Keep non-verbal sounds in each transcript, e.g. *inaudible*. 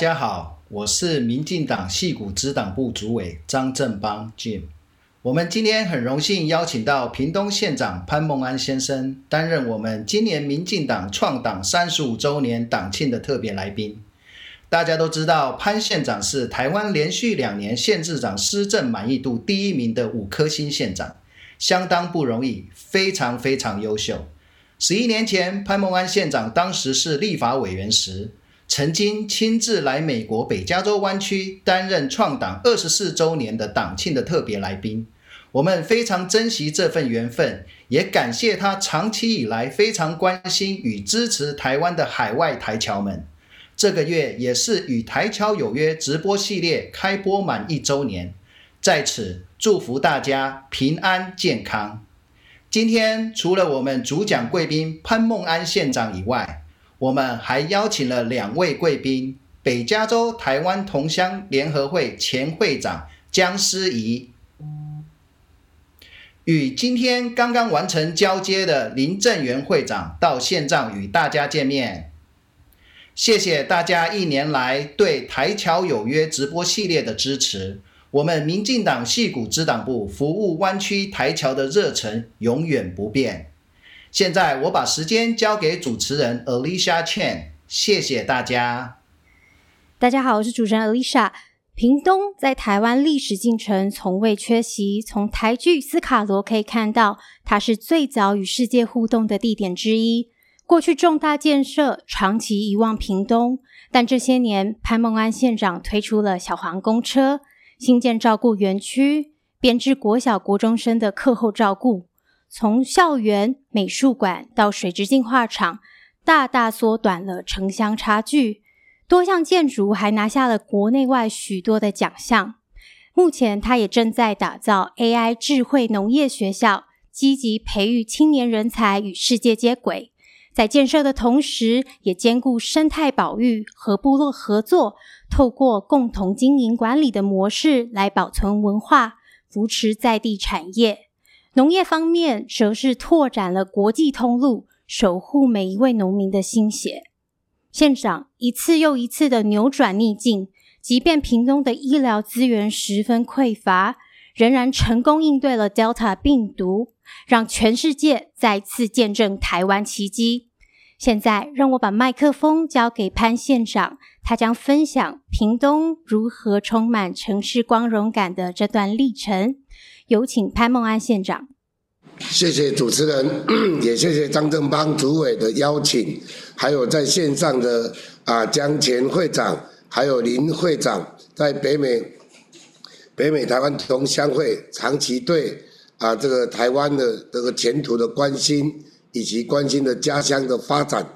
大家好，我是民进党矽谷支党部主委张正邦 Jim。我们今天很荣幸邀请到屏东县长潘孟安先生，担任我们今年民进党创党三十五周年党庆的特别来宾。大家都知道，潘县长是台湾连续两年县市长施政满意度第一名的五颗星县长，相当不容易，非常非常优秀。十一年前，潘孟安县长当时是立法委员时，曾经亲自来美国北加州湾区担任创党二十四周年的党庆的特别来宾。我们非常珍惜这份缘分，也感谢他长期以来非常关心与支持台湾的海外台侨们。这个月也是与台侨有约直播系列开播满一周年，在此祝福大家平安健康。今天除了我们主讲贵宾潘孟安县长以外，我们还邀请了两位贵宾：北加州台湾同乡联合会前会长江诗怡，与今天刚刚完成交接的林正元会长到现场与大家见面。谢谢大家一年来对台侨有约直播系列的支持。我们民进党矽谷支党部服务湾区台侨的热忱永远不变。现在我把时间交给主持人 Alicia Chen，谢谢大家。大家好，我是主持人 Alicia。屏东在台湾历史进程从未缺席，从台剧《斯卡罗》可以看到，它是最早与世界互动的地点之一。过去重大建设长期遗忘屏东，但这些年潘孟安县长推出了小黄公车。新建照顾园区，编制国小、国中生的课后照顾，从校园、美术馆到水质净化厂，大大缩短了城乡差距。多项建筑还拿下了国内外许多的奖项。目前，他也正在打造 AI 智慧农业学校，积极培育青年人才与世界接轨。在建设的同时，也兼顾生态保育和部落合作，透过共同经营管理的模式来保存文化，扶持在地产业。农业方面，则是拓展了国际通路，守护每一位农民的心血。县长一次又一次的扭转逆境，即便屏东的医疗资源十分匮乏，仍然成功应对了 Delta 病毒。让全世界再次见证台湾奇迹。现在，让我把麦克风交给潘县长，他将分享屏东如何充满城市光荣感的这段历程。有请潘孟安县长。谢谢主持人，*clears throat* 也谢谢张正邦主委的邀请，还有在线上的啊江前会长，还有林会长，在北美北美台湾同乡会长期对。啊，这个台湾的这个前途的关心，以及关心的家乡的发展，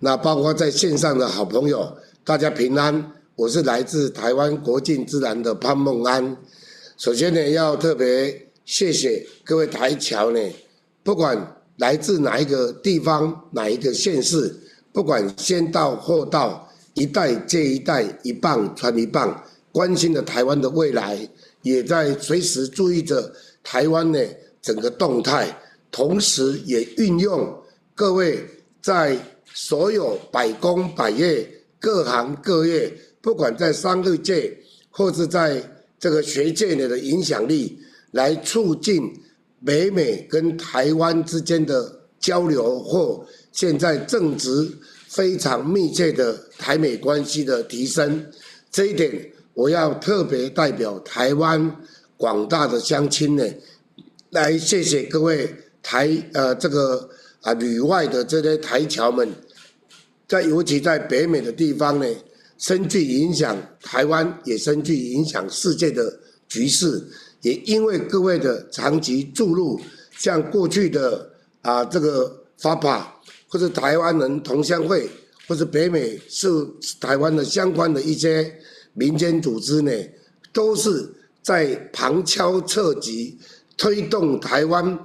那包括在线上的好朋友，大家平安。我是来自台湾国境之南的潘孟安。首先呢，要特别谢谢各位台侨呢，不管来自哪一个地方、哪一个县市，不管先到后到，一代接一代，一棒传一棒，关心的台湾的未来，也在随时注意着。台湾的整个动态，同时也运用各位在所有百工百业、各行各业，不管在商业界或是在这个学界内的影响力，来促进北美跟台湾之间的交流，或现在正值非常密切的台美关系的提升。这一点，我要特别代表台湾。广大的乡亲呢，来谢谢各位台呃这个啊旅外的这些台侨们，在尤其在北美的地方呢，深具影响台湾，也深具影响世界的局势。也因为各位的长期注入，像过去的啊这个发吧或者台湾人同乡会，或者北美是台湾的相关的一些民间组织呢，都是。在旁敲侧击推动台湾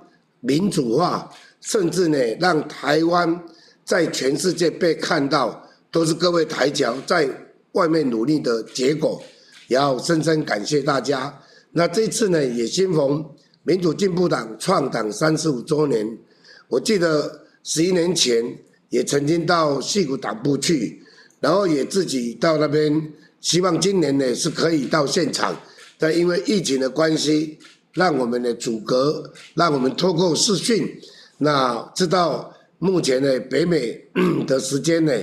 民主化，甚至呢让台湾在全世界被看到，都是各位台侨在外面努力的结果。也要深深感谢大家。那这次呢也适逢民主进步党创党三十五周年，我记得十一年前也曾经到矽谷党部去，然后也自己到那边，希望今年呢是可以到现场，但因为疫情的关系，让我们的阻隔，让我们透过视讯，那知道目前呢北美 *clears throat* 的时间呢，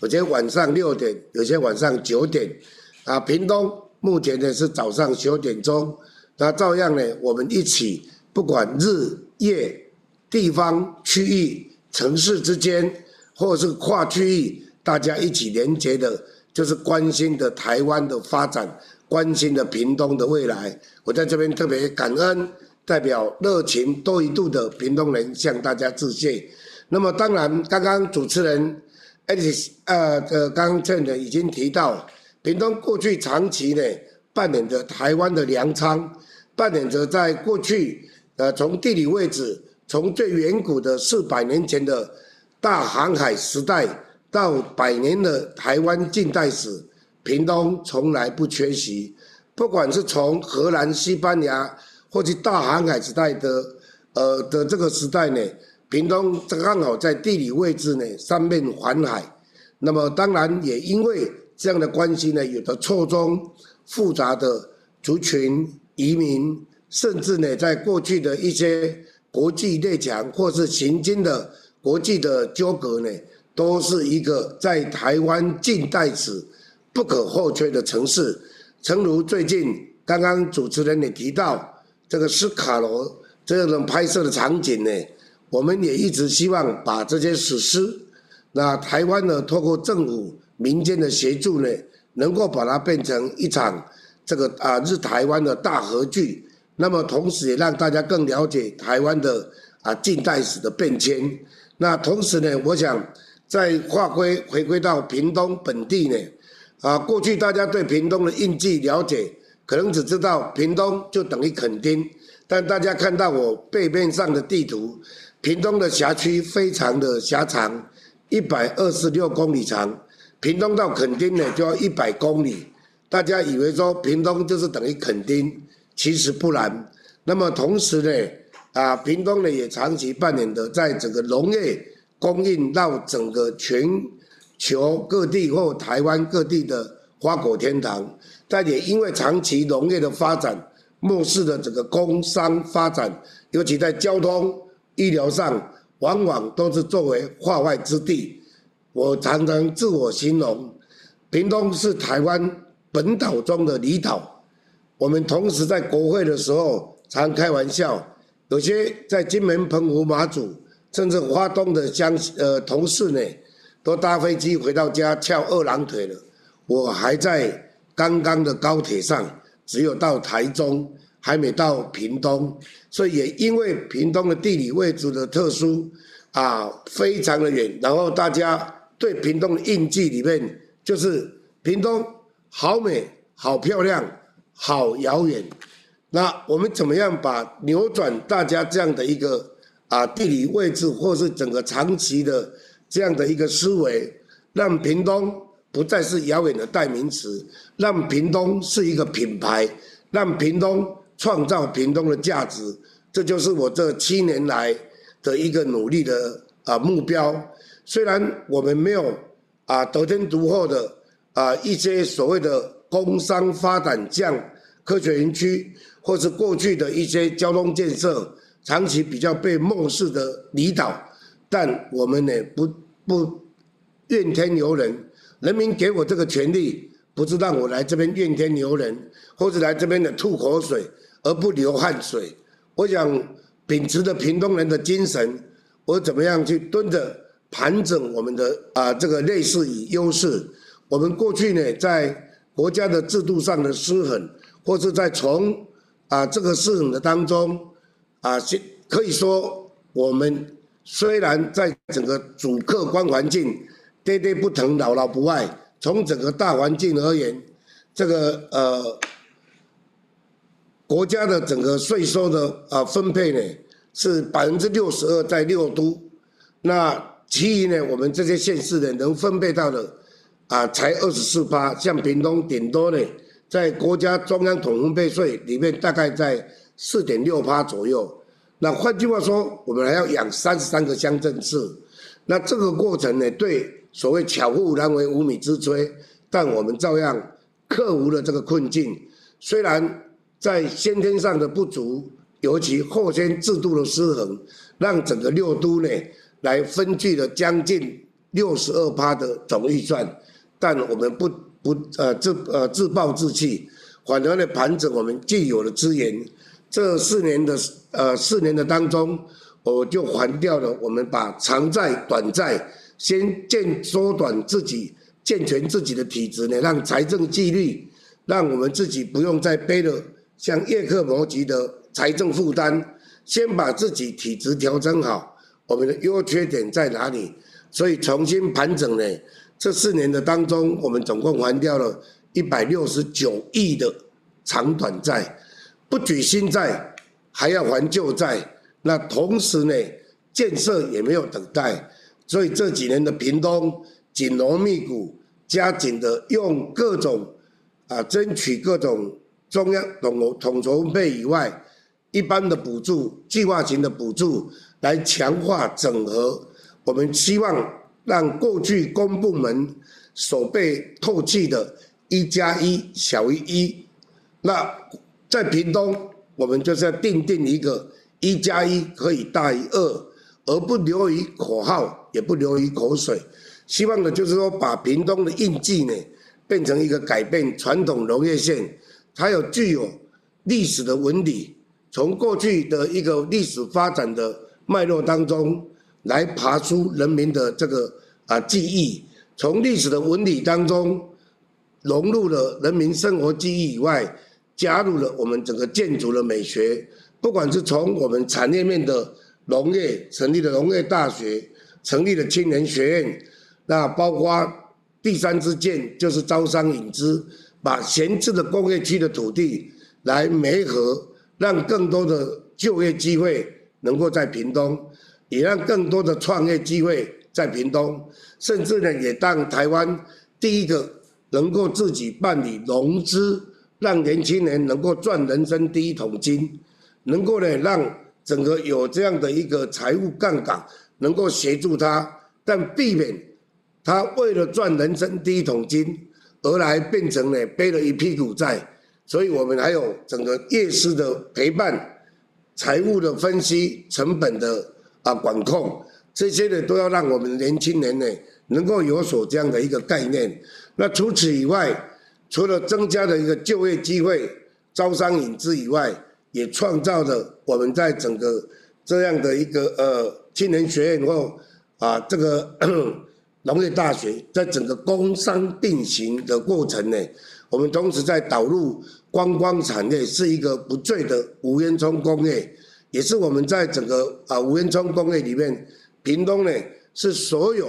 有些晚上六点，有些晚上九点，啊，屏东目前呢是早上九点钟，那照样呢我们一起，不管日夜、地方、区域、城市之间，或是跨区域，大家一起连接的，就是关心的台湾的发展，关心的屏东的未来。我在这边特别感恩，代表热情多一度的屏东人向大家致谢。那么当然，刚刚主持人艾迪斯呃呃，刚刚这已经提到，屏东过去长期呢扮演着台湾的粮仓，扮演着在过去呃从地理位置，从最远古的四百年前的。大航海时代到百年的台湾近代史，屏东从来不缺席。不管是从荷兰、西班牙，或者大航海时代的，呃的这个时代呢，屏东正刚好在地理位置呢，三面环海。那么当然也因为这样的关系呢，有的错综复杂的族群移民，甚至呢，在过去的一些国际列强或是行经的。国际的纠葛呢，都是一个在台湾近代史不可或缺的城市。诚如最近刚刚主持人也提到，这个斯卡罗这种拍摄的场景呢，我们也一直希望把这些史诗，那台湾呢，透过政府、民间的协助呢，能够把它变成一场这个啊日台湾的大合剧。那么同时也让大家更了解台湾的啊近代史的变迁。那同时呢，我想再划归回归到屏东本地呢，啊，过去大家对屏东的印记了解，可能只知道屏东就等于垦丁，但大家看到我背面上的地图，屏东的辖区非常的狭长，一百二十六公里长，屏东到垦丁呢就要一百公里，大家以为说屏东就是等于垦丁，其实不然。那么同时呢，啊，屏东呢也长期扮演的在整个农业供应到整个全球各地或台湾各地的花果天堂，但也因为长期农业的发展，漠视了整个工商发展，尤其在交通、医疗上，往往都是作为化外之地。我常常自我形容，屏东是台湾本岛中的离岛。我们同时在国会的时候常开玩笑。有些在金门、澎湖、马祖，甚至花东的乡呃同事呢，都搭飞机回到家翘二郎腿了。我还在刚刚的高铁上，只有到台中，还没到屏东。所以也因为屏东的地理位置的特殊，啊，非常的远。然后大家对屏东的印记里面，就是屏东好美、好漂亮、好遥远。那我们怎么样把扭转大家这样的一个啊地理位置，或是整个长期的这样的一个思维，让屏东不再是遥远的代名词，让屏东是一个品牌，让屏东创造屏东的价值，这就是我这七年来的一个努力的啊目标。虽然我们没有啊得天独厚的啊一些所谓的工商发展这样科学园区。或是过去的一些交通建设，长期比较被漠视的离岛，但我们呢不不怨天尤人，人民给我这个权利，不是让我来这边怨天尤人，或是来这边的吐口水而不流汗水。我想秉持着屏东人的精神，我怎么样去蹲着盘整我们的啊这个劣势与优势？我们过去呢在国家的制度上的失衡，或是在从啊，这个失衡的当中，啊，可以说我们虽然在整个主客观环境跌跌不疼、老老不爱，从整个大环境而言，这个呃国家的整个税收的啊分配呢是百分之六十二在六都，那其余呢我们这些县市呢能分配到的啊才二十四趴，像屏东顶多呢。在国家中央统分配税里面，大概在四点六趴左右。那换句话说，我们还要养三十三个乡镇市。那这个过程呢，对所谓巧妇难为无米之炊，但我们照样克服了这个困境。虽然在先天上的不足，尤其后天制度的失衡，让整个六都呢来分据了将近六十二趴的总预算，但我们不不呃自呃自暴自弃，反而呢盘整我们既有的资源。这四年的呃四年的当中，我就还掉了我们把长债短债先健缩短自己健全自己的体质呢，让财政纪律，让我们自己不用再背了像叶克膜级的财政负担，先把自己体质调整好，我们的优缺点在哪里？所以重新盘整呢，这四年的当中，我们总共还掉了一百六十九亿的长短债。不举新债，还要还旧债，那同时呢，建设也没有等待，所以这几年的屏东紧锣密鼓，加紧的用各种啊争取各种中央统统筹分配以外，一般的补助、计划型的补助来强化整合。我们希望让过去公部门所被透气的“一加一小于一”，那。在屏东，我们就是要定定一个一加一可以大于二，而不流于口号，也不流于口水。希望呢就是说，把屏东的印记呢，变成一个改变传统农业县，它有具有历史的纹理，从过去的一个历史发展的脉络当中来爬出人民的这个啊记忆，从历史的纹理当中融入了人民生活记忆以外。加入了我们整个建筑的美学，不管是从我们产业面的农业成立的农业大学，成立的青年学院，那包括第三支箭就是招商引资，把闲置的工业区的土地来媒合，让更多的就业机会能够在屏东，也让更多的创业机会在屏东，甚至呢也当台湾第一个能够自己办理融资。让年轻人能够赚人生第一桶金，能够呢让整个有这样的一个财务杠杆，能够协助他，但避免他为了赚人生第一桶金而来变成呢背了一屁股债。所以我们还有整个夜市的陪伴、财务的分析、成本的啊管控，这些呢都要让我们年轻人呢能够有所这样的一个概念。那除此以外，除了增加了一个就业机会、招商引资以外，也创造了我们在整个这样的一个呃青年学院或啊这个 *coughs* 农业大学，在整个工商并行的过程呢，我们同时在导入观光产业，是一个不坠的无烟囱工业，也是我们在整个啊无烟囱工业里面，屏东呢是所有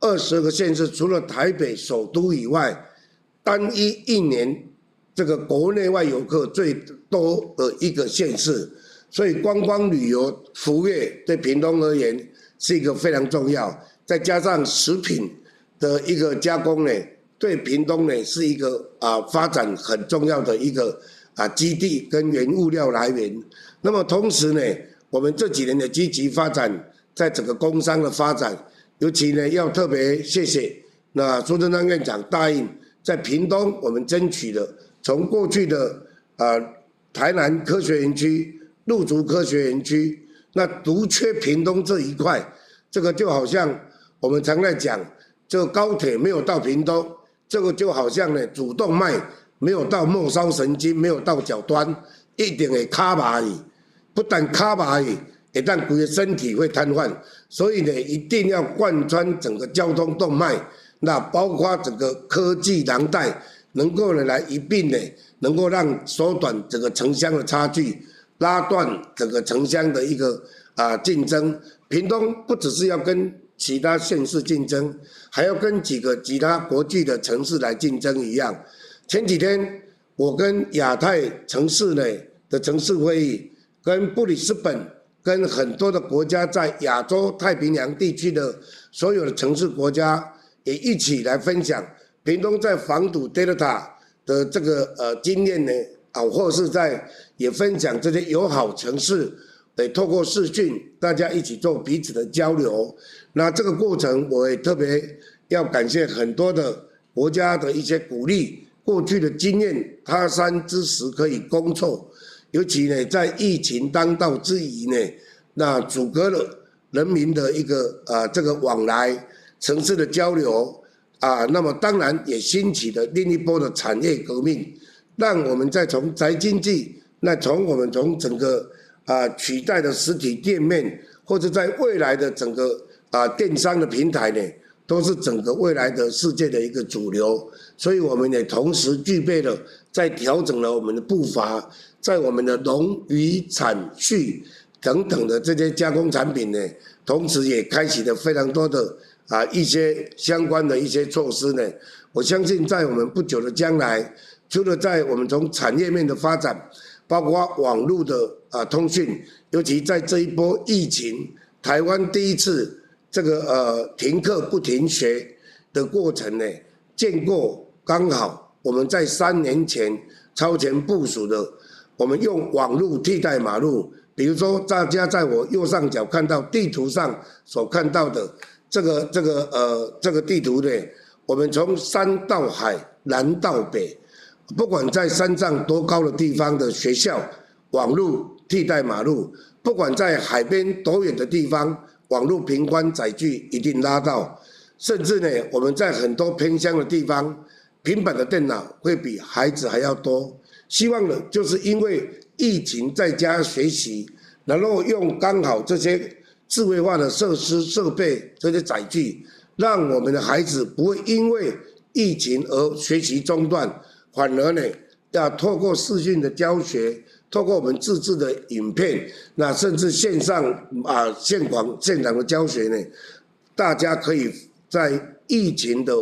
二十个县市除了台北首都以外。单一一年，这个国内外游客最多的一个县市，所以观光旅游服务业对屏东而言是一个非常重要。再加上食品的一个加工呢，对屏东呢是一个啊发展很重要的一个啊基地跟原物料来源。那么同时呢，我们这几年的积极发展，在整个工商的发展，尤其呢要特别谢谢那苏贞昌院长答应。在屏东，我们争取了从过去的呃台南科学园区、路竹科学园区，那独缺屏东这一块，这个就好像我们常在讲，这个高铁没有到屏东，这个就好像呢主动脉没有到末梢神经，没有到脚端，一定会卡麻而已，不但卡麻而已，也让整个身体会瘫痪，所以呢，一定要贯穿整个交通动脉。那包括整个科技廊带，能够呢来一并呢，能够让缩短整个城乡的差距，拉断整个城乡的一个啊竞争。屏东不只是要跟其他县市竞争，还要跟几个其他国际的城市来竞争一样。前几天我跟亚太城市呢的城市会议，跟布里斯本，跟很多的国家在亚洲太平洋地区的所有的城市国家。也一起来分享屏东在防堵 Delta 的这个呃经验呢，啊，或是在也分享这些友好城市，得透过视讯，大家一起做彼此的交流。那这个过程，我也特别要感谢很多的国家的一些鼓励，过去的经验，他山之石可以攻错，尤其呢在疫情当道之余呢，那阻隔了人民的一个啊这个往来，城市的交流啊，那么当然也兴起了另一波的产业革命，让我们再从宅经济，那从我们从整个啊取代的实体店面，或者在未来的整个啊电商的平台呢，都是整个未来的世界的一个主流，所以我们也同时具备了在调整了我们的步伐，在我们的农渔产畜等等的这些加工产品呢，同时也开启了非常多的啊一些相关的一些措施呢。我相信在我们不久的将来，除了在我们从产业面的发展，包括网络的啊通讯，尤其在这一波疫情，台湾第一次。这个呃停课不停学的过程呢，见过刚好我们在三年前超前部署的，我们用网络替代马路，比如说大家在我右上角看到地图上所看到的这个这个呃这个地图呢，我们从山到海，南到北，不管在山上多高的地方的学校，网路替代马路，不管在海边多远的地方。网络频宽载具一定拉到，甚至呢，我们在很多偏乡的地方，平板的电脑会比孩子还要多。希望呢，就是因为疫情在家学习，然后用刚好这些智慧化的设施设备这些载具，让我们的孩子不会因为疫情而学习中断，反而呢，要透过视讯的教学。透过我们自制的影片，那甚至线上啊现场现场的教学呢，大家可以在疫情的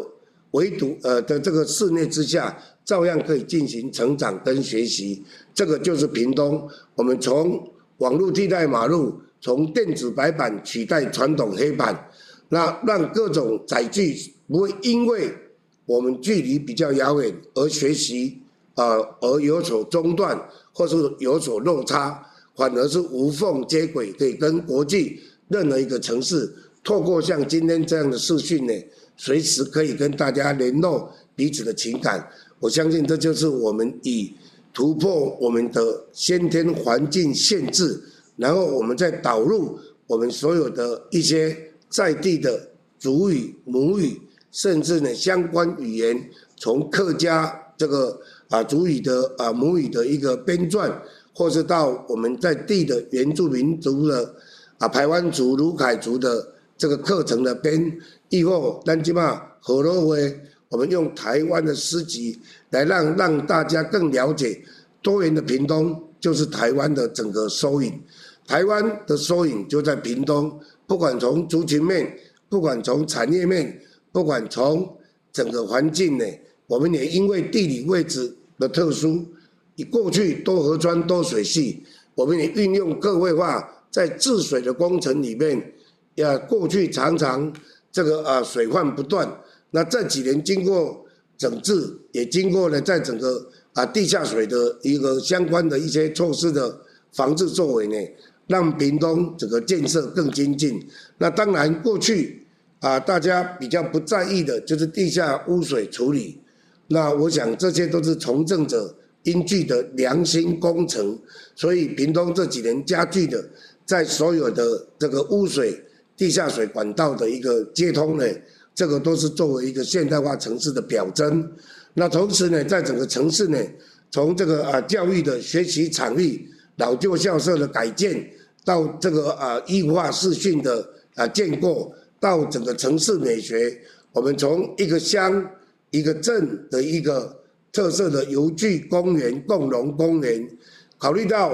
围堵呃的这个肆虐之下，照样可以进行成长跟学习。这个就是屏东，我们从网络替代马路，从电子白板取代传统黑板，那让各种载具不会因为我们距离比较遥远而学习啊而有所中断。或是有所落差，反而是无缝接轨，可以跟国际任何一个城市，透过像今天这样的视讯呢，随时可以跟大家联络彼此的情感。我相信这就是我们以突破我们的先天环境限制，然后我们再导入我们所有的一些在地的主语、母语，甚至呢相关语言，从客家这个。啊，主语的啊母语的一个编撰，或是到我们在地的原住民族的啊排湾族、鲁凯族的这个课程的编，以后咱即马河洛话，我们用台湾的诗集来让让大家更了解多元的屏东，就是台湾的整个缩影。台湾的缩影就在屏东，不管从族群面，不管从产业面，不管从整个环境呢，我们也因为地理位置。的特殊，以过去多河川多水系，我们也运用各位化，在治水的工程里面，呀，过去常常这个啊水患不断，那这几年经过整治，也经过了在整个啊地下水的一个相关的一些措施的防治作为呢，让屏东整个建设更精进。那当然过去啊大家比较不在意的就是地下污水处理。那我想这些都是从政者应具的良心工程，所以屏东这几年加剧的，在所有的这个污水、地下水管道的一个接通呢，这个都是作为一个现代化城市的表征。那同时呢，在整个城市呢，从这个啊教育的学习场域、老旧校舍的改建，到这个啊异化视讯的啊建构，到整个城市美学，我们从一个乡。一个镇的一个特色的游具公园、共融公园，考虑到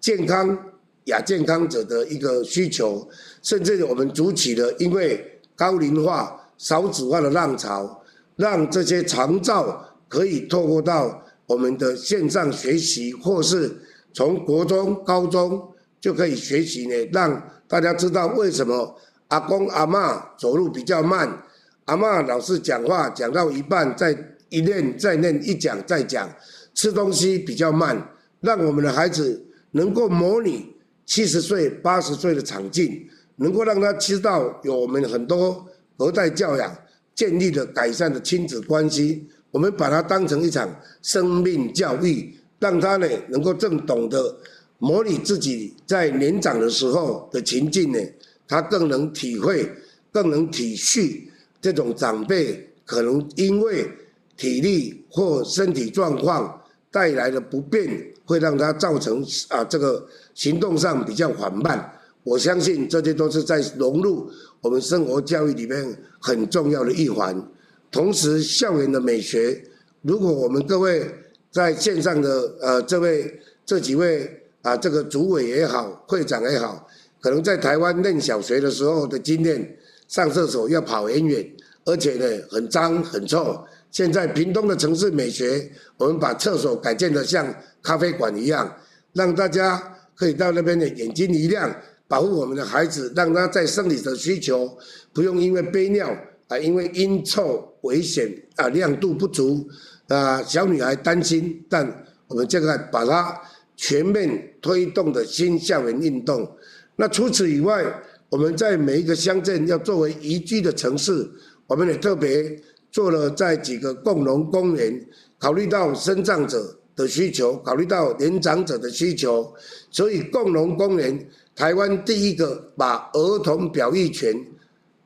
健康亚健康者的一个需求，甚至我们主起了因为高龄化、少子化的浪潮，让这些长照可以透过到我们的线上学习，或是从国中、高中就可以学习呢，让大家知道为什么阿公阿嬷走路比较慢。阿嬷老是讲话，讲到一半再一念再念，一讲再讲，吃东西比较慢，让我们的孩子能够模拟七十岁、八十岁的场景，能够让他知道有我们很多隔代教养，建立了改善的亲子关系，我们把它当成一场生命教育，让他呢能够更懂得模拟自己在年长的时候的情境呢，他更能体会，更能体恤这种长辈可能因为体力或身体状况带来的不便，会让他造成啊这个行动上比较缓慢。我相信这些都是在融入我们生活教育里面很重要的一环。同时，校园的美学，如果我们各位在线上的呃这位这几位啊这个主委也好，会长也好，可能在台湾念小学的时候的经验，上厕所要跑很远，而且呢很脏很臭。现在屏东的城市美学，我们把厕所改建得像咖啡馆一样，让大家可以到那边的眼睛一亮。保护我们的孩子，让他在生理的需求不用因为憋尿啊，因为阴臭危险啊，亮度不足啊，小女孩担心。但我们这个把它全面推动的新校园运动。那除此以外，我们在每一个乡镇要作为宜居的城市，我们也特别做了在几个共融公园，考虑到生长者的需求，考虑到年长者的需求，所以共融公园。台湾第一个把儿童表意权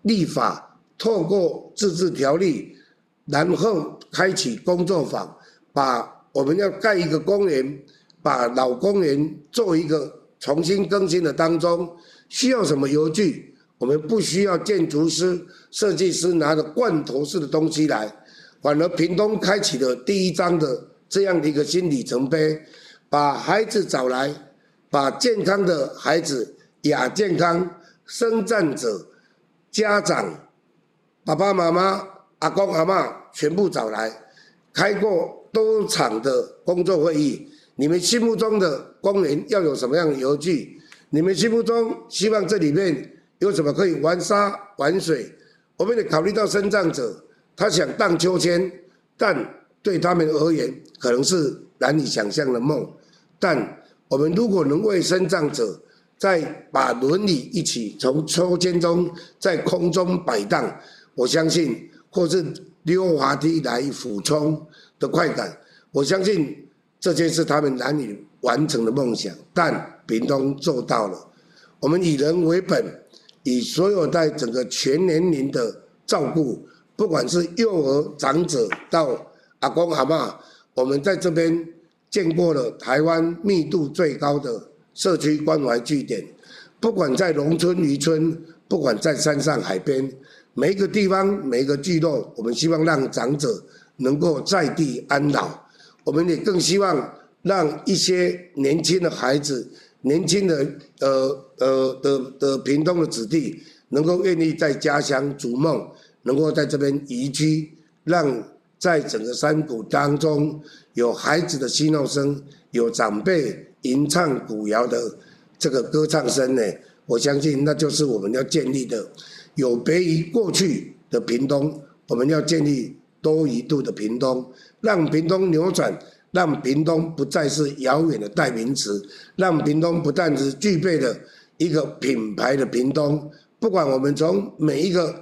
立法，透过自治条例，然后开启工作坊，把我们要盖一个公园，把老公园做一个重新更新的当中，需要什么油具？我们不需要建筑师、设计师拿着罐头式的东西来，反而屏东开启了第一章的这样的一个新里程碑，把孩子找来。把健康的孩子、亚健康、身障者、家长、爸爸妈妈、阿公阿嬷全部找来，开过多场的工作会议。你们心目中的公园要有什么样的游具？你们心目中希望这里面有什么可以玩沙玩水？我们得考虑到身障者，他想荡秋千，但对他们而言可能是难以想象的梦，但。我们如果能为身障者再把轮椅一起从抽签中在空中摆荡，我相信或是溜滑梯来俯冲的快感，我相信这些是他们难以完成的梦想。但屏东做到了，我们以人为本，以所有在整个全年龄的照顾，不管是幼儿、长者到阿公阿嬷，我们在这边。见过了台湾密度最高的社区关怀据点，不管在农村渔村，不管在山上海边，每一个地方每一个聚落，我们希望让长者能够在地安老。我们也更希望让一些年轻的孩子、年轻的呃呃的的屏东的子弟，能够愿意在家乡逐梦，能够在这边移居，让在整个山谷当中。有孩子的嬉闹声，有长辈吟唱古谣的这个歌唱声呢，我相信那就是我们要建立的，有别于过去的屏东，我们要建立多一度的屏东，让屏东扭转，让屏东不再是遥远的代名词，让屏东不但是具备了一个品牌的屏东，不管我们从每一个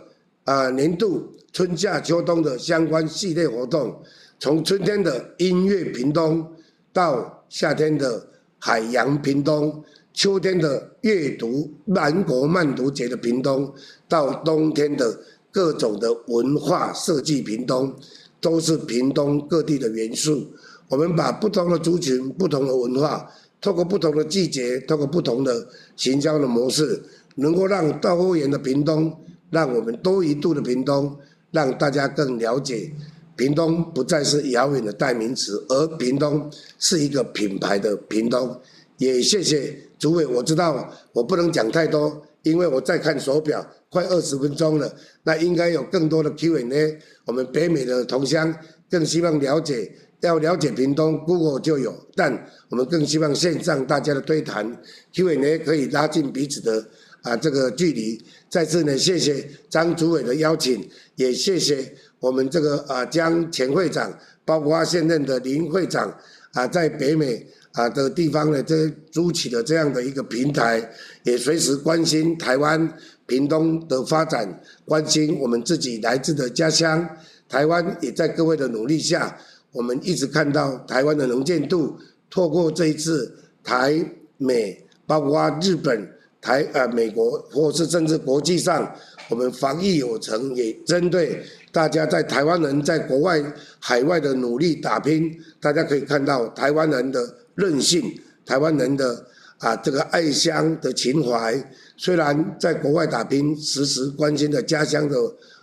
啊、年度春夏秋冬的相关系列活动。从春天的音乐屏东，到夏天的海洋屏东，秋天的阅读南国漫读节的屏东，到冬天的各种的文化设计屏东，都是屏东各地的元素。我们把不同的族群、不同的文化，透过不同的季节，透过不同的行销的模式，能够让多元的屏东，让我们多一度的屏东，让大家更了解。屏东不再是遥远的代名词，而屏东是一个品牌的屏东。也谢谢主委，我知道我不能讲太多，因为我在看手表，快二十分钟了。那应该有更多的 Q&A。我们北美的同乡更希望了解，要了解屏东，Google 就有。但我们更希望线上大家的对谈 Q&A 可以拉近彼此的啊这个距离。再次呢，谢谢张主委的邀请，也谢谢。我们这个啊，江前会长，包括现任的林会长啊，在北美啊的地方呢，这租起的这样的一个平台，也随时关心台湾屏东的发展，关心我们自己来自的家乡。台湾也在各位的努力下，我们一直看到台湾的能见度，透过这一次台美，包括日本、台呃美国，或是甚至国际上，我们防疫有成，也针对大家在台湾人在国外海外的努力打拼，大家可以看到台湾人的韧性，台湾人的啊这个爱乡的情怀，虽然在国外打拼，时时关心着家乡的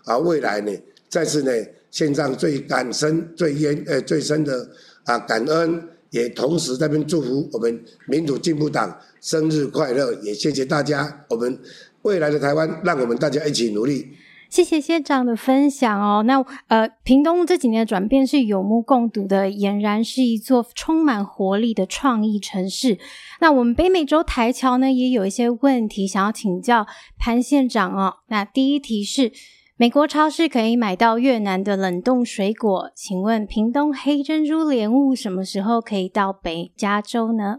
啊未来呢，再次呢献上最感深、最深呃最深的啊感恩，也同时在这边祝福我们民主进步党生日快乐，也谢谢大家，我们未来的台湾，让我们大家一起努力。谢谢县长的分享哦。那呃，屏东这几年的转变是有目共睹的，俨然是一座充满活力的创意城市。那我们北美洲台桥呢，也有一些问题想要请教潘县长哦。那第一题是，美国超市可以买到越南的冷冻水果，请问屏东黑珍珠莲雾什么时候可以到北加州呢？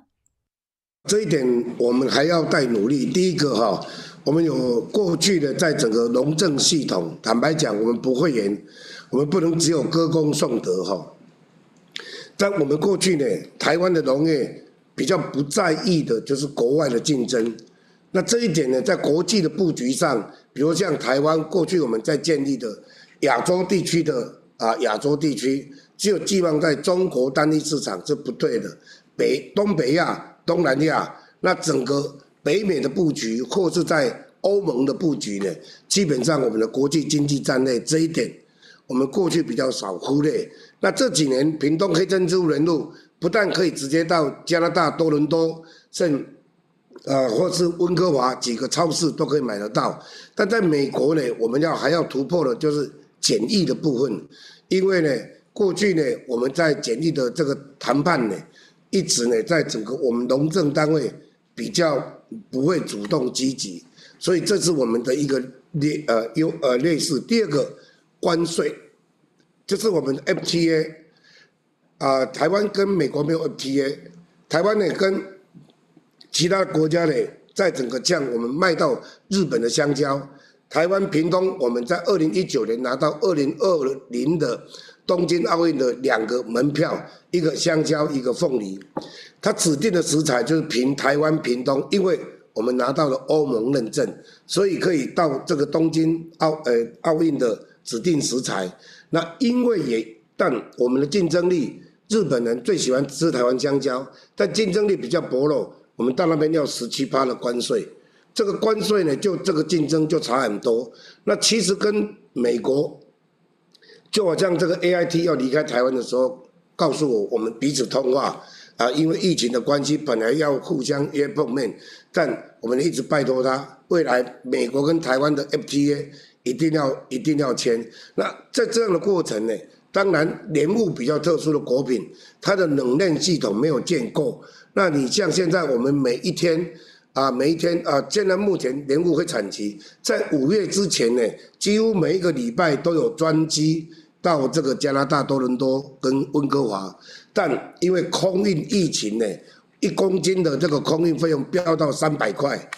这一点我们还要再努力。第一个哈。我们有过去的在整个农政系统，坦白讲，我们不会言，我们不能只有歌功颂德哈。在我们过去呢，台湾的农业比较不在意的就是国外的竞争。那这一点呢，在国际的布局上，比如像台湾过去我们在建立的亚洲地区的啊亚洲地区，只有寄望在中国单一市场是不对的。北东北亚、东南亚，那整个。北美的布局，或是在欧盟的布局呢，基本上我们的国际经济战略这一点，我们过去比较少忽略。那这几年，屏东黑珍珠莲雾不但可以直接到加拿大多伦多，甚呃或是温哥华几个超市都可以买得到。但在美国呢，我们要还要突破的就是检疫的部分，因为呢，过去呢我们在检疫的这个谈判呢，一直呢在整个我们农政单位比较。不会主动积极，所以这是我们的一个劣呃优呃劣势。第二个关税，就是我们 FTA 啊、台湾跟美国没有 FTA，台湾呢跟其他国家呢，在整个像我们卖到日本的香蕉，台湾屏东我们在二零一九年拿到二零二零的东京奥运的两个门票，一个香蕉，一个凤梨。它指定的食材就是凭台湾屏东，因为我们拿到了欧盟认证，所以可以到这个东京奥呃奥运的指定食材。那因为也，但我们的竞争力，日本人最喜欢吃台湾香蕉，但竞争力比较薄弱，我们到那边要十七趴的关税，这个关税呢，就这个竞争就差很多。那其实跟美国，就好像这个 AIT 要离开台湾的时候，告诉我我们彼此通话。啊，因为疫情的关系，本来要互相约碰面，但我们一直拜托他，未来美国跟台湾的 FTA 一定要一定要签。那在这样的过程呢，当然莲雾比较特殊的果品，它的冷链系统没有建构。那你像现在我们每一天啊，每一天啊，现在目前莲雾会产期，在五月之前呢，几乎每一个礼拜都有专机到这个加拿大多伦多跟温哥华。但因为空运疫情呢，一公斤的这个空运费用飙到三百块，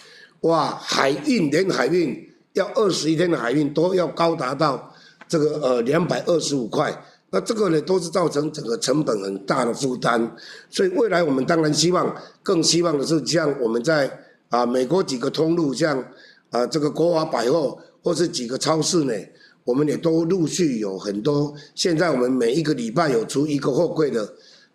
哇！海运连海运要二十一天的海运都要高达到这个呃两百二十五块，那这个呢都是造成整个成本很大的负担。所以未来我们当然希望，更希望的是像我们在啊美国几个通路，像啊这个国华百货或是几个超市呢。我们也都陆续有很多，现在我们每一个礼拜有出一个货柜的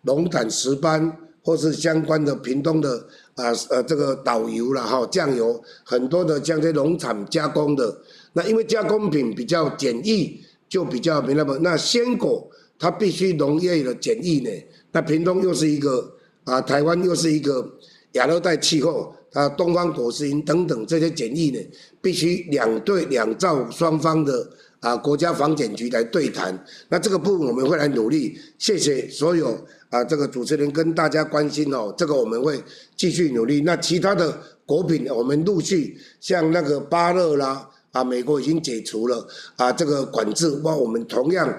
龙胆石斑，或是相关的屏东的啊呃这个导游啦哈酱油，很多的像这些农产加工的，那因为加工品比较简易，就比较没那么。那鲜果它必须农业的简易呢，那屏东又是一个啊台湾又是一个亚热带气候。啊，东方果实蝇等等这些检疫呢，必须两对两造双方的啊国家防检局来对谈。那这个部分我们会来努力。谢谢所有啊这个主持人跟大家关心哦，这个我们会继续努力。那其他的果品我们陆续像那个芭乐啦啊，美国已经解除了啊这个管制，哇，我们同样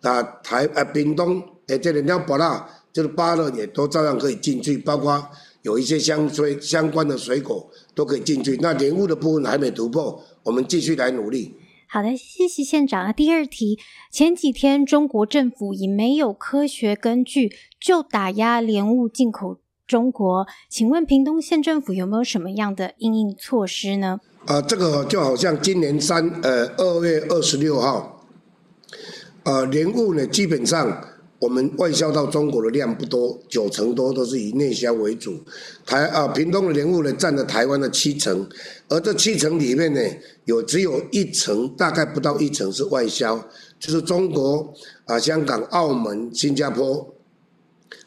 啊台啊屏东诶，这个鸟芭乐，就是芭乐也都照样可以进去，包括有一些相水相关的水果都可以进去。那莲雾的部分还没突破，我们继续来努力。好的，谢谢县长。那第二题，前几天中国政府以没有科学根据就打压莲雾进口中国，请问屏东县政府有没有什么样的应应措施呢？啊、呃，这个就好像今年三呃二月二十六号，呃莲雾呢基本上。我们外销到中国的量不多，九成多都是以内销为主。台啊，屏东的莲雾呢占了台湾的七成，而这七成里面呢，有只有一成，大概不到一成是外销，就是中国啊、香港、澳门、新加坡，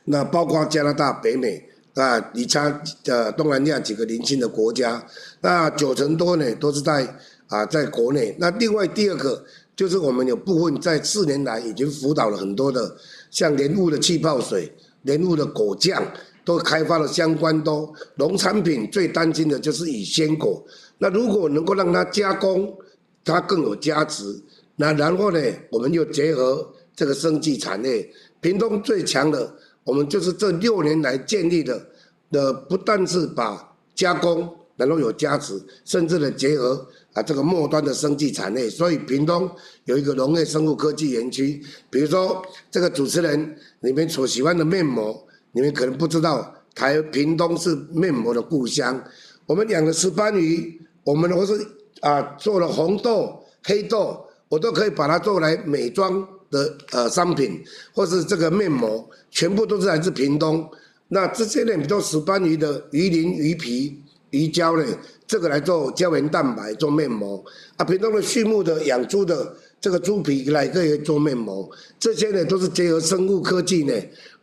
那包括加拿大、北美啊，以差呃东南亚几个邻近的国家，那九成多呢都是在啊在国内。那另外第二个就是我们有部分在四年来已经辅导了很多的。像莲雾的气泡水、莲雾的果酱，都开发了相关都农产品。最担心的就是以鲜果。那如果能够让它加工，它更有价值。那然后呢，我们又结合这个生技产业。屏东最强的，我们就是这六年来建立的的，不但是把加工然后有价值，甚至呢结合。啊，这个末端的生技产业，所以屏东有一个农业生物科技园区。比如说，这个主持人你们所喜欢的面膜，你们可能不知道，台屏东是面膜的故乡。我们养的石斑鱼，我们或是啊做了红豆、黑豆，我都可以把它做来美妆的呃商品，或是这个面膜，全部都是来自屏东。那这些呢，比如石斑鱼的鱼鳞、鱼皮、鱼胶呢？这个来做胶原蛋白做面膜啊，屏东的畜牧的养猪的这个猪皮来可以做面膜，这些呢都是结合生物科技呢。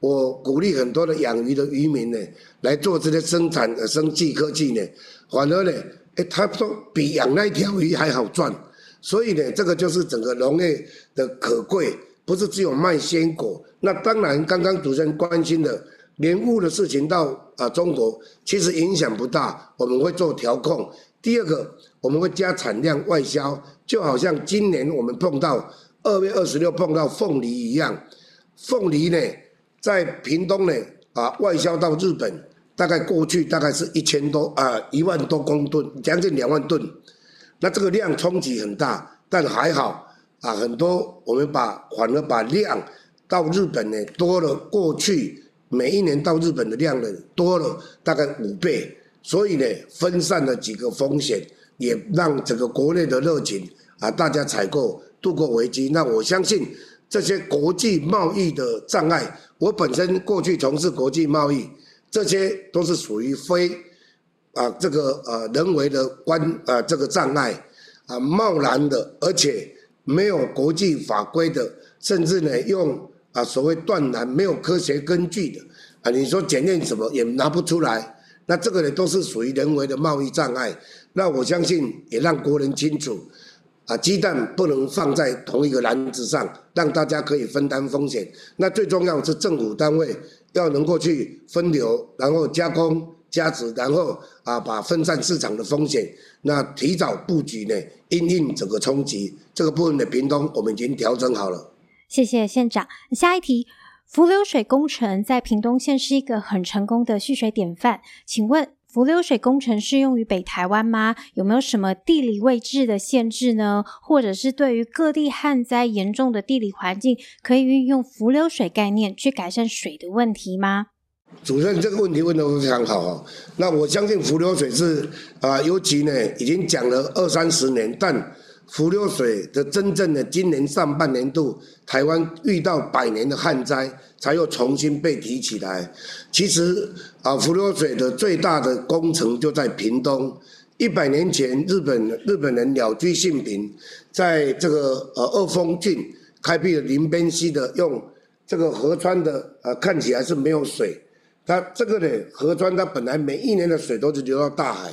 我鼓励很多的养鱼的渔民呢来做这些生产的生技科技呢，反而呢，哎，他说比养那条鱼还好赚，所以呢，这个就是整个农业的可贵，不是只有卖鲜果。那当然，刚刚主持人关心的。连雾的事情到啊中国其实影响不大，我们会做调控。第二个，我们会加产量外销，就好像今年我们碰到二月二十六碰到凤梨一样，凤梨呢在屏东呢啊外销到日本，大概过去大概是一千多啊一万多公吨，将近两万吨，那这个量冲击很大，但还好啊很多我们把反而把量到日本呢多了过去。每一年到日本的量呢多了大概五倍，所以呢分散了几个风险，也让整个国内的热情啊，大家采购度过危机。那我相信这些国际贸易的障碍，我本身过去从事国际贸易，这些都是属于非啊这个呃人为的关啊这个障碍啊贸然的，而且没有国际法规的，甚至呢用。啊，所谓断然没有科学根据的啊，你说检验什么也拿不出来，那这个呢都是属于人为的贸易障碍。那我相信也让国人清楚，啊，鸡蛋不能放在同一个篮子上，让大家可以分担风险。那最重要是政府单位要能够去分流，然后加工加值，然后啊把分散市场的风险，那提早布局呢，因应整个冲击。这个部分的平东我们已经调整好了。谢谢县长。下一题，伏流水工程在屏东县是一个很成功的蓄水典范。请问，伏流水工程适用于北台湾吗？有没有什么地理位置的限制呢？或者是对于各地旱灾严重的地理环境，可以运用伏流水概念去改善水的问题吗？主任，这个问题问得非常好。那我相信浮流水是啊、呃，尤其呢已经讲了二三十年，但伏流水的真正的今年上半年度，台湾遇到百年的旱灾，才又重新被提起来。其实啊，伏流水的最大的工程就在屏东。一百年前，日本日本人鸟居信平在这个呃二峰郡开辟了林边溪的，用这个河川的呃看起来是没有水，它这个呢河川它本来每一年的水都是流到大海，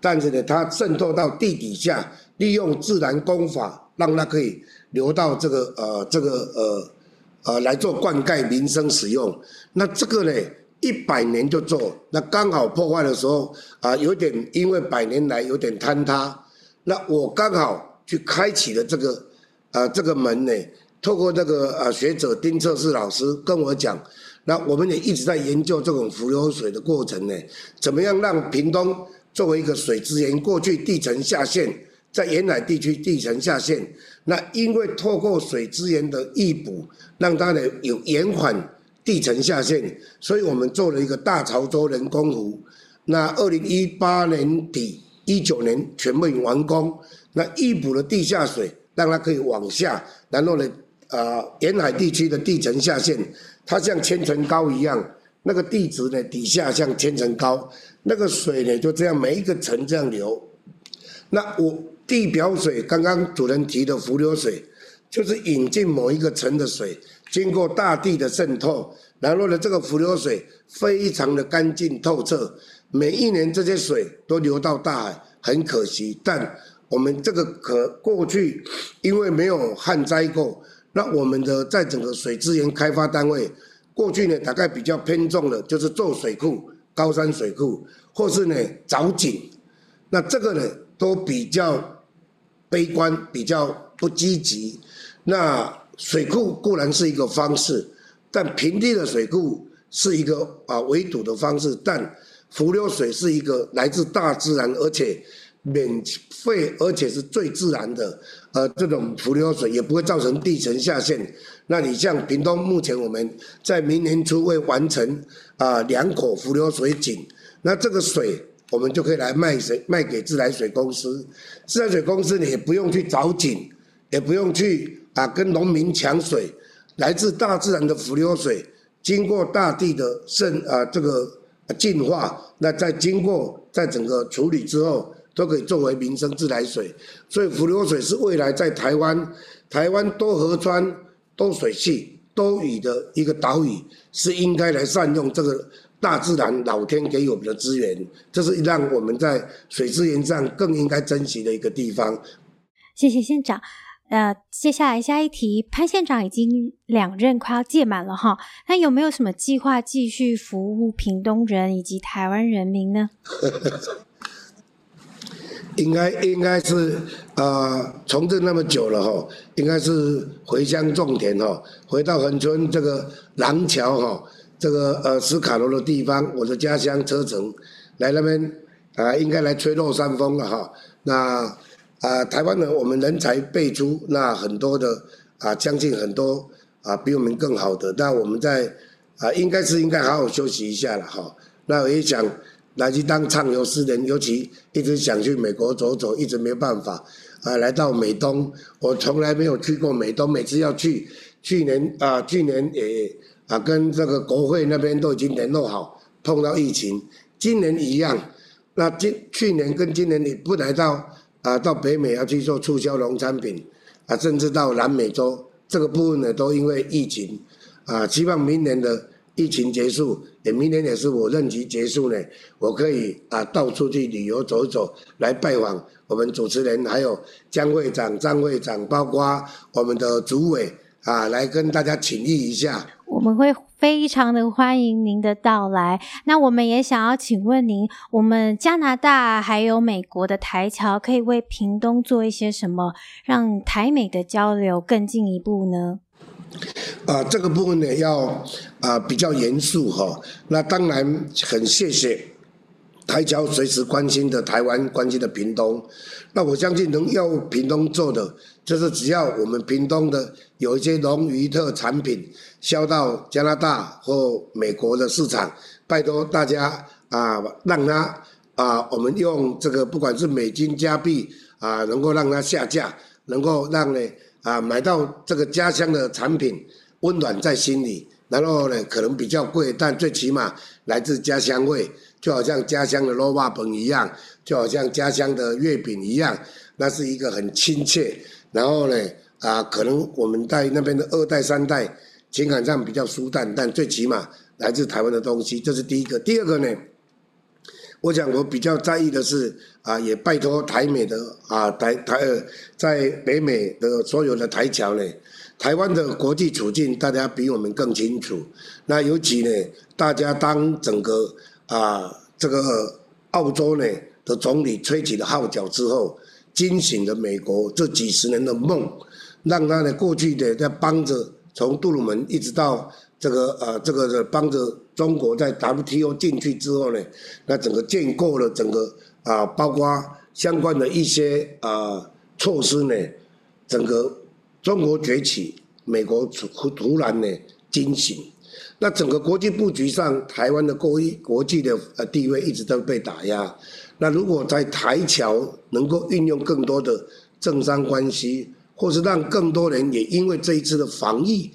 但是呢它渗透到地底下。利用自然工法，让它可以流到这个呃这个呃呃来做灌溉民生使用。那这个呢，一百年就做，那刚好破坏的时候啊、有点因为百年来有点坍塌。那我刚好去开启了这个呃这个门呢，透过这个呃学者丁策士老师跟我讲，那我们也一直在研究这种浮流水的过程呢，怎么样让屏东作为一个水资源，过去地层下陷，在沿海地区地层下陷，那因为透过水资源的挹补，让它呢有延缓地层下陷，所以我们做了一个大潮州人工湖，那二零一八年底一九年全部完工，那挹补了地下水，让它可以往下，然后呢，呃，沿海地区的地层下陷，它像千层糕一样，那个地质呢底下像千层糕，那个水呢就这样每一个层这样流。那我地表水刚刚主人提的浮流水，就是引进某一个层的水，经过大地的渗透，然后呢这个浮流水非常的干净透彻，每一年这些水都流到大海，很可惜，但。我们这个可过去，因为没有旱灾过，那我们的在整个水资源开发单位，过去呢大概比较偏重的就是做水库、高山水库，或是呢凿井，那这个呢都比较悲观，比较不积极。那水库固然是一个方式，但平地的水库是一个啊围堵的方式，但浮流水是一个来自大自然，而且。免费，而且是最自然的，呃，这种浮流水也不会造成地层下陷。那你像屏东，目前我们在明年初会完成啊两口浮流水井，那这个水我们就可以来卖水，卖给自来水公司。自来水公司你也不用去凿井，也不用去啊跟农民抢水，来自大自然的浮流水，经过大地的渗啊这个净化，那再经过在整个处理之后。都可以作为民生自来水，所以浮流水是未来在台湾，台湾多河川、多水系、多雨的一个岛屿，是应该来善用这个大自然老天给我们的资源，这是让我们在水资源上更应该珍惜的一个地方。谢谢县长。呃，接下来下一题，潘县长已经两任快要届满了哈，那有没有什么计划继续服务屏东人以及台湾人民呢？*laughs* 应该应该是呃从政那么久了哈，应该是回乡种田哈，回到恒春这个廊桥哈，这个呃斯卡罗的地方，我的家乡车城，来那边啊、呃，应该来吹落山风了哈。那啊、台湾呢，我们人才辈出，那很多的啊，将近很多啊，比我们更好的，那我们在啊，应该是应该好好休息一下了哈。那我也想。来去当畅游诗人，尤其一直想去美国走走，一直没办法。啊，来到美东，我从来没有去过美东，每次要去，去年啊，去年也啊，跟这个国会那边都已经联络好，碰到疫情，今年一样。那今去年跟今年你不来到啊，到北美要去做促销农产品，啊，甚至到南美洲这个部分呢，都因为疫情，啊，希望明年的。疫情结束，也明年也是我任期结束呢，我可以啊到处去旅游走走，来拜访我们主持人，还有江会长、张会长，包括我们的主委啊，来跟大家请益一下。我们会非常的欢迎您的到来。那我们也想要请问您，我们加拿大还有美国的台侨可以为屏东做一些什么，让台美的交流更进一步呢？啊，这个部分呢要啊比较严肃哈。那当然很谢谢台侨随时关心的台湾，关心的屏东。那我相信能要屏东做的，就是只要我们屏东的有一些农渔特产品销到加拿大或美国的市场，拜托大家啊，让他啊，我们用这个不管是美金加币啊，能够让它下架，能够让呢。啊，买到这个家乡的产品，温暖在心里。然后呢，可能比较贵，但最起码来自家乡味，就好像家乡的卤肉饭一样，就好像家乡的月饼一样，那是一个很亲切。然后呢，啊，可能我们在那边的二代三代情感上比较疏淡，但最起码来自台湾的东西，这是第一个。第二个呢？我想，我比较在意的是啊，也拜托台美的啊台台呃，在北美的所有的台侨呢，台湾的国际处境大家比我们更清楚。那尤其呢，大家当整个啊这个澳洲呢的总理吹起了号角之后，惊醒了美国这几十年的梦。让他呢过去的在帮着从杜鲁门一直到这个呃这个的帮着中国在 WTO 进去之后呢，那整个建构了整个啊、包括相关的一些啊、措施呢，整个中国崛起，美国突突然呢惊醒，那整个国际布局上，台湾的国际国际的呃地位一直都被打压。那如果在台桥能够运用更多的政商关系，或是让更多人也因为这一次的防疫，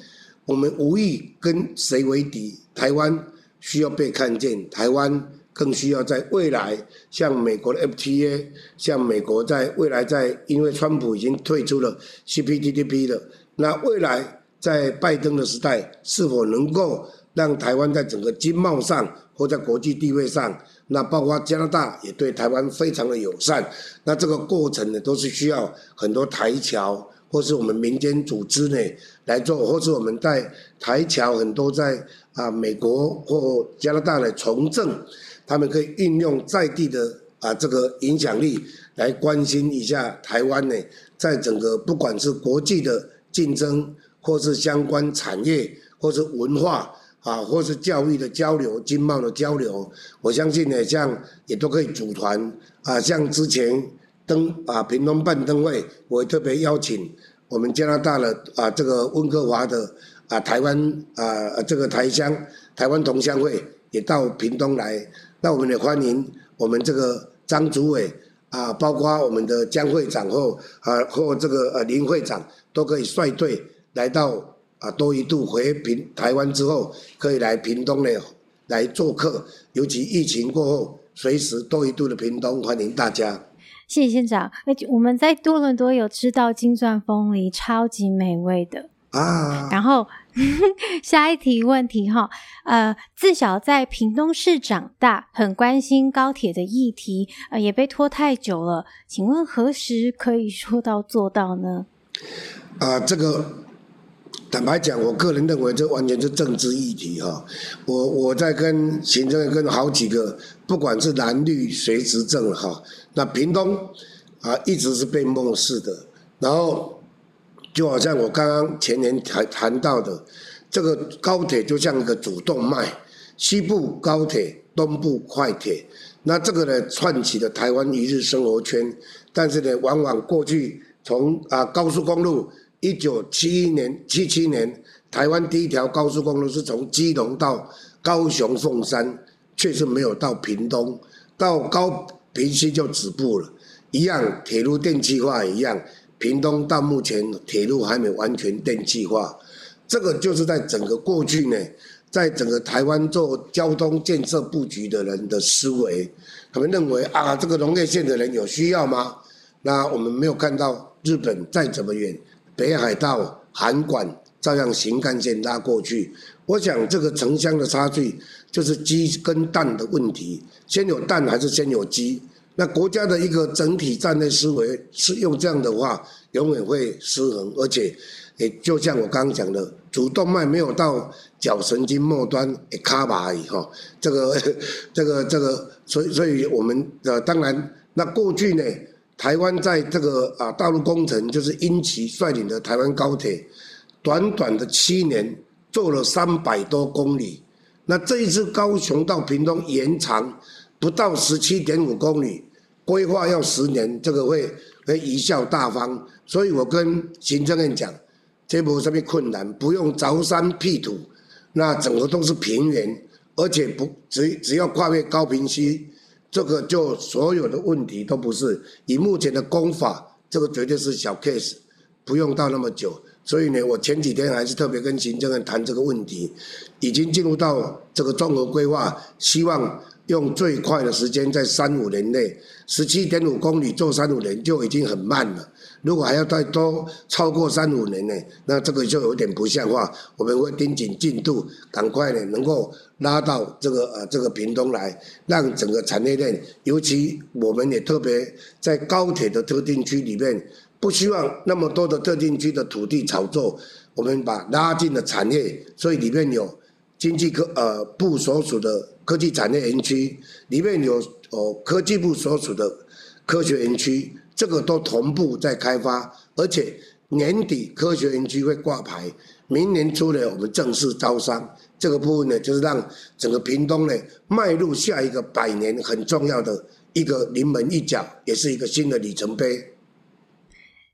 我们无意跟谁为敌，台湾需要被看见，台湾更需要在未来像美国的 FTA，像美国在未来在因为川普已经退出了 CPTPP 了，那未来在拜登的时代是否能够让台湾在整个经贸上或在国际地位上？那包括加拿大也对台湾非常的友善，那这个过程呢，都是需要很多台侨或是我们民间组织呢来做，或是我们在台侨很多在啊美国或加拿大来从政，他们可以运用在地的啊这个影响力来关心一下台湾呢，在整个不管是国际的竞争，或是相关产业，或是文化。啊，或是教育的交流、经贸的交流，我相信呢，像也都可以组团啊。像之前登啊屏东办灯会，我特别邀请我们加拿大的啊这个温哥华的啊台湾啊这个台乡台湾同乡会也到屏东来，那我们也欢迎我们这个张主委啊，包括我们的江会长或啊或这个呃林会长都可以率队来到。啊，多一度回平台湾之后，可以来屏东呢来做客，尤其疫情过后，随时多一度的屏东欢迎大家。谢谢县长。而且我们在多伦多有吃到金钻凤梨，超级美味的啊。然后 *laughs* 下一题问题哈，呃，自小在屏东市长大，很关心高铁的议题，呃，也被拖太久了。请问何时可以说到做到呢？啊，这个。坦白讲，我个人认为这完全是政治议题哈。我我在跟行政跟好几个，不管是蓝绿谁执政哈，那屏东啊一直是被漠视的。然后就好像我刚刚前年谈谈到的，这个高铁就像一个主动脉，西部高铁，东部快铁，那这个呢串起了台湾一日生活圈。但是呢，往往过去从啊高速公路。一九七一年、七七年，台湾第一条高速公路是从基隆到高雄凤山，确实没有到屏东，到高屏溪就止步了。一样，铁路电气化一样，屏东到目前铁路还没完全电气化。这个就是在整个过去呢，在整个台湾做交通建设布局的人的思维，他们认为啊，这个农业县的人有需要吗？那我们没有看到日本再怎么远。北海道函馆照样行干线拉过去，我想这个城乡的差距就是鸡跟蛋的问题，先有蛋还是先有鸡？那国家的一个整体战略思维是用这样的话，永远会失衡，而且也就像我刚刚讲的，主动脉没有到脚神经末端，也卡吧而已哈。这个 *laughs* 这个这个，所以所以我们呃，当然那过去呢。台湾在这个啊大陆工程，就是英奇率领的台湾高铁，短短的七年做了三百多公里。那这一次高雄到屏东延长不到十七点五公里，规划要十年，这个会会贻笑大方。所以我跟行政院讲，这没什么困难，不用凿山辟土，那整个都是平原，而且不只只要跨越高屏溪。这个就所有的问题都不是，以目前的功法，这个绝对是小 case，不用到那么久。所以呢，我前几天还是特别跟行政院谈这个问题，已经进入到这个综合规划，希望用最快的时间，在三五年内，十七点五公里做三五年就已经很慢了。如果还要再多超过三五年呢，那这个就有点不像话。我们会盯紧进度，赶快呢能够拉到这个呃这个屏东来，让整个产业链，尤其我们也特别在高铁的特定区里面，不希望那么多的特定区的土地炒作，我们把拉进了产业，所以里面有经济科呃部所属的科技产业园区，里面有哦科技部所属的科学园区。这个都同步在开发，而且年底科学园区会挂牌，明年初呢我们正式招商。这个部分呢，就是让整个屏东呢迈入下一个百年很重要的一个临门一脚，也是一个新的里程碑。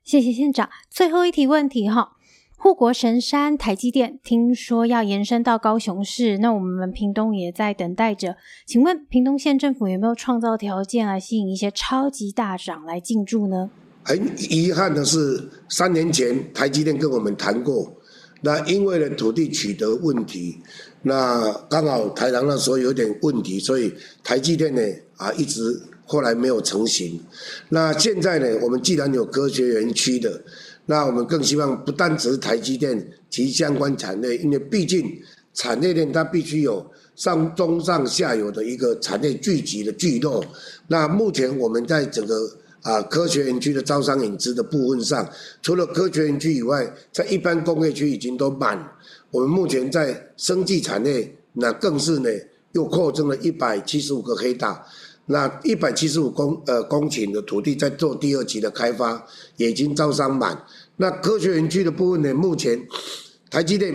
谢谢县长。最后一题问题哈，护国神山台积电听说要延伸到高雄市，那我们屏东也在等待着。请问屏东县政府有没有创造条件来吸引一些超级大厂来进驻呢？很遗憾的是，三年前台积电跟我们谈过。那因为呢土地取得问题，那刚好台南那时候有点问题，所以台积电呢啊一直后来没有成型。那现在呢，我们既然有科学园区的，那我们更希望不单只是台积电及相关产业，因为毕竟产业链它必须有上中上下游的一个产业聚集的聚落。那目前我们在整个。啊，科学园区的招商引资的部分上，除了科学园区以外，在一般工业区已经都满。我们目前在生技产业，那更是呢，又扩增了一百七十五个黑大，那一百七十五公呃公顷的土地在做第二期的开发，也已经招商满。那科学园区的部分呢，目前台积电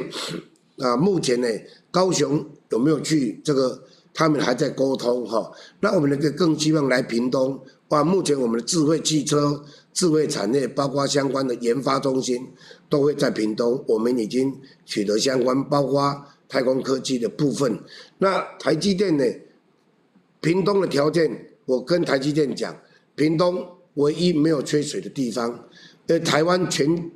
啊，目前呢，高雄有没有去这个？他们还在沟通哈。那我们呢，更希望来屏东。哇，目前我们的智慧汽车、智慧产业，包括相关的研发中心，都会在屏东。我们已经取得相关，包括太空科技的部分。那台积电呢？屏东的条件，我跟台积电讲，屏东唯一没有缺水的地方，因为台湾全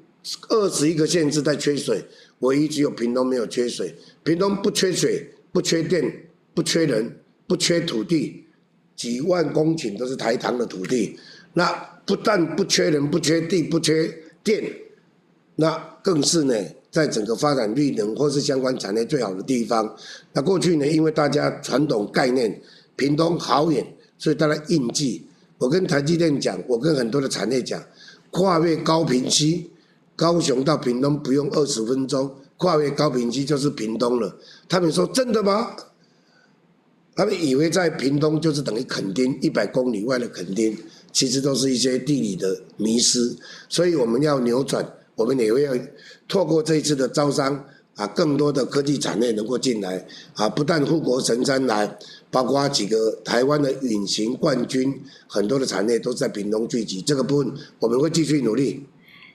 二十一个县市在缺水，唯一只有屏东没有缺水。屏东不缺水，不缺电，不缺人，不缺土地。几万公顷都是台糖的土地，那不但不缺人、不缺地、不缺电，那更是呢，在整个发展绿能或是相关产业最好的地方。那过去呢，因为大家传统概念，屏东好远，所以大家印记。我跟台积电讲，我跟很多的产业讲，跨越高屏区，高雄到屏东不用二十分钟，跨越高屏区就是屏东了。他们说真的吗？他们以为在屏东就是等于垦丁一百公里外的垦丁，其实都是一些地理的迷失。所以我们要扭转，我们也会要透过这一次的招商啊，更多的科技产业能够进来啊，不但护国神山来，包括几个台湾的隐形冠军，很多的产业都在屏东聚集。这个部分我们会继续努力。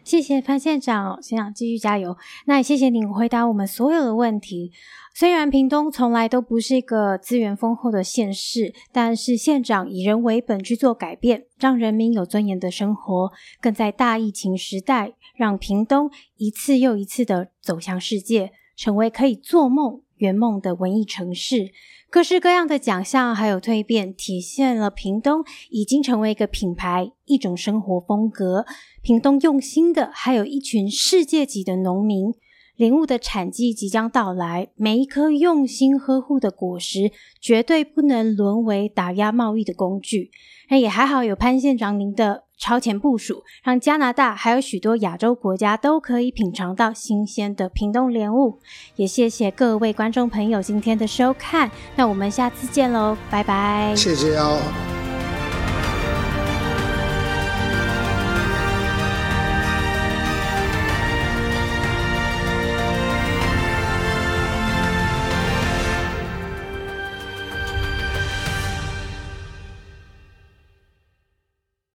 谢谢潘县长，县长继续加油。那也谢谢您回答我们所有的问题。虽然屏东从来都不是一个资源丰厚的县市，但是县长以人为本去做改变，让人民有尊严的生活，更在大疫情时代，让屏东一次又一次的走向世界，成为可以做梦圆梦的文艺城市。各式各样的奖项还有蜕变，体现了屏东已经成为一个品牌，一种生活风格。屏东用心的，还有一群世界级的农民。莲雾的产季即将到来，每一颗用心呵护的果实，绝对不能沦为打压贸易的工具。那也还好，有潘县长您的超前部署，让加拿大还有许多亚洲国家都可以品尝到新鲜的屏东莲雾。也谢谢各位观众朋友今天的收看，那我们下次见喽，拜拜。谢谢哦。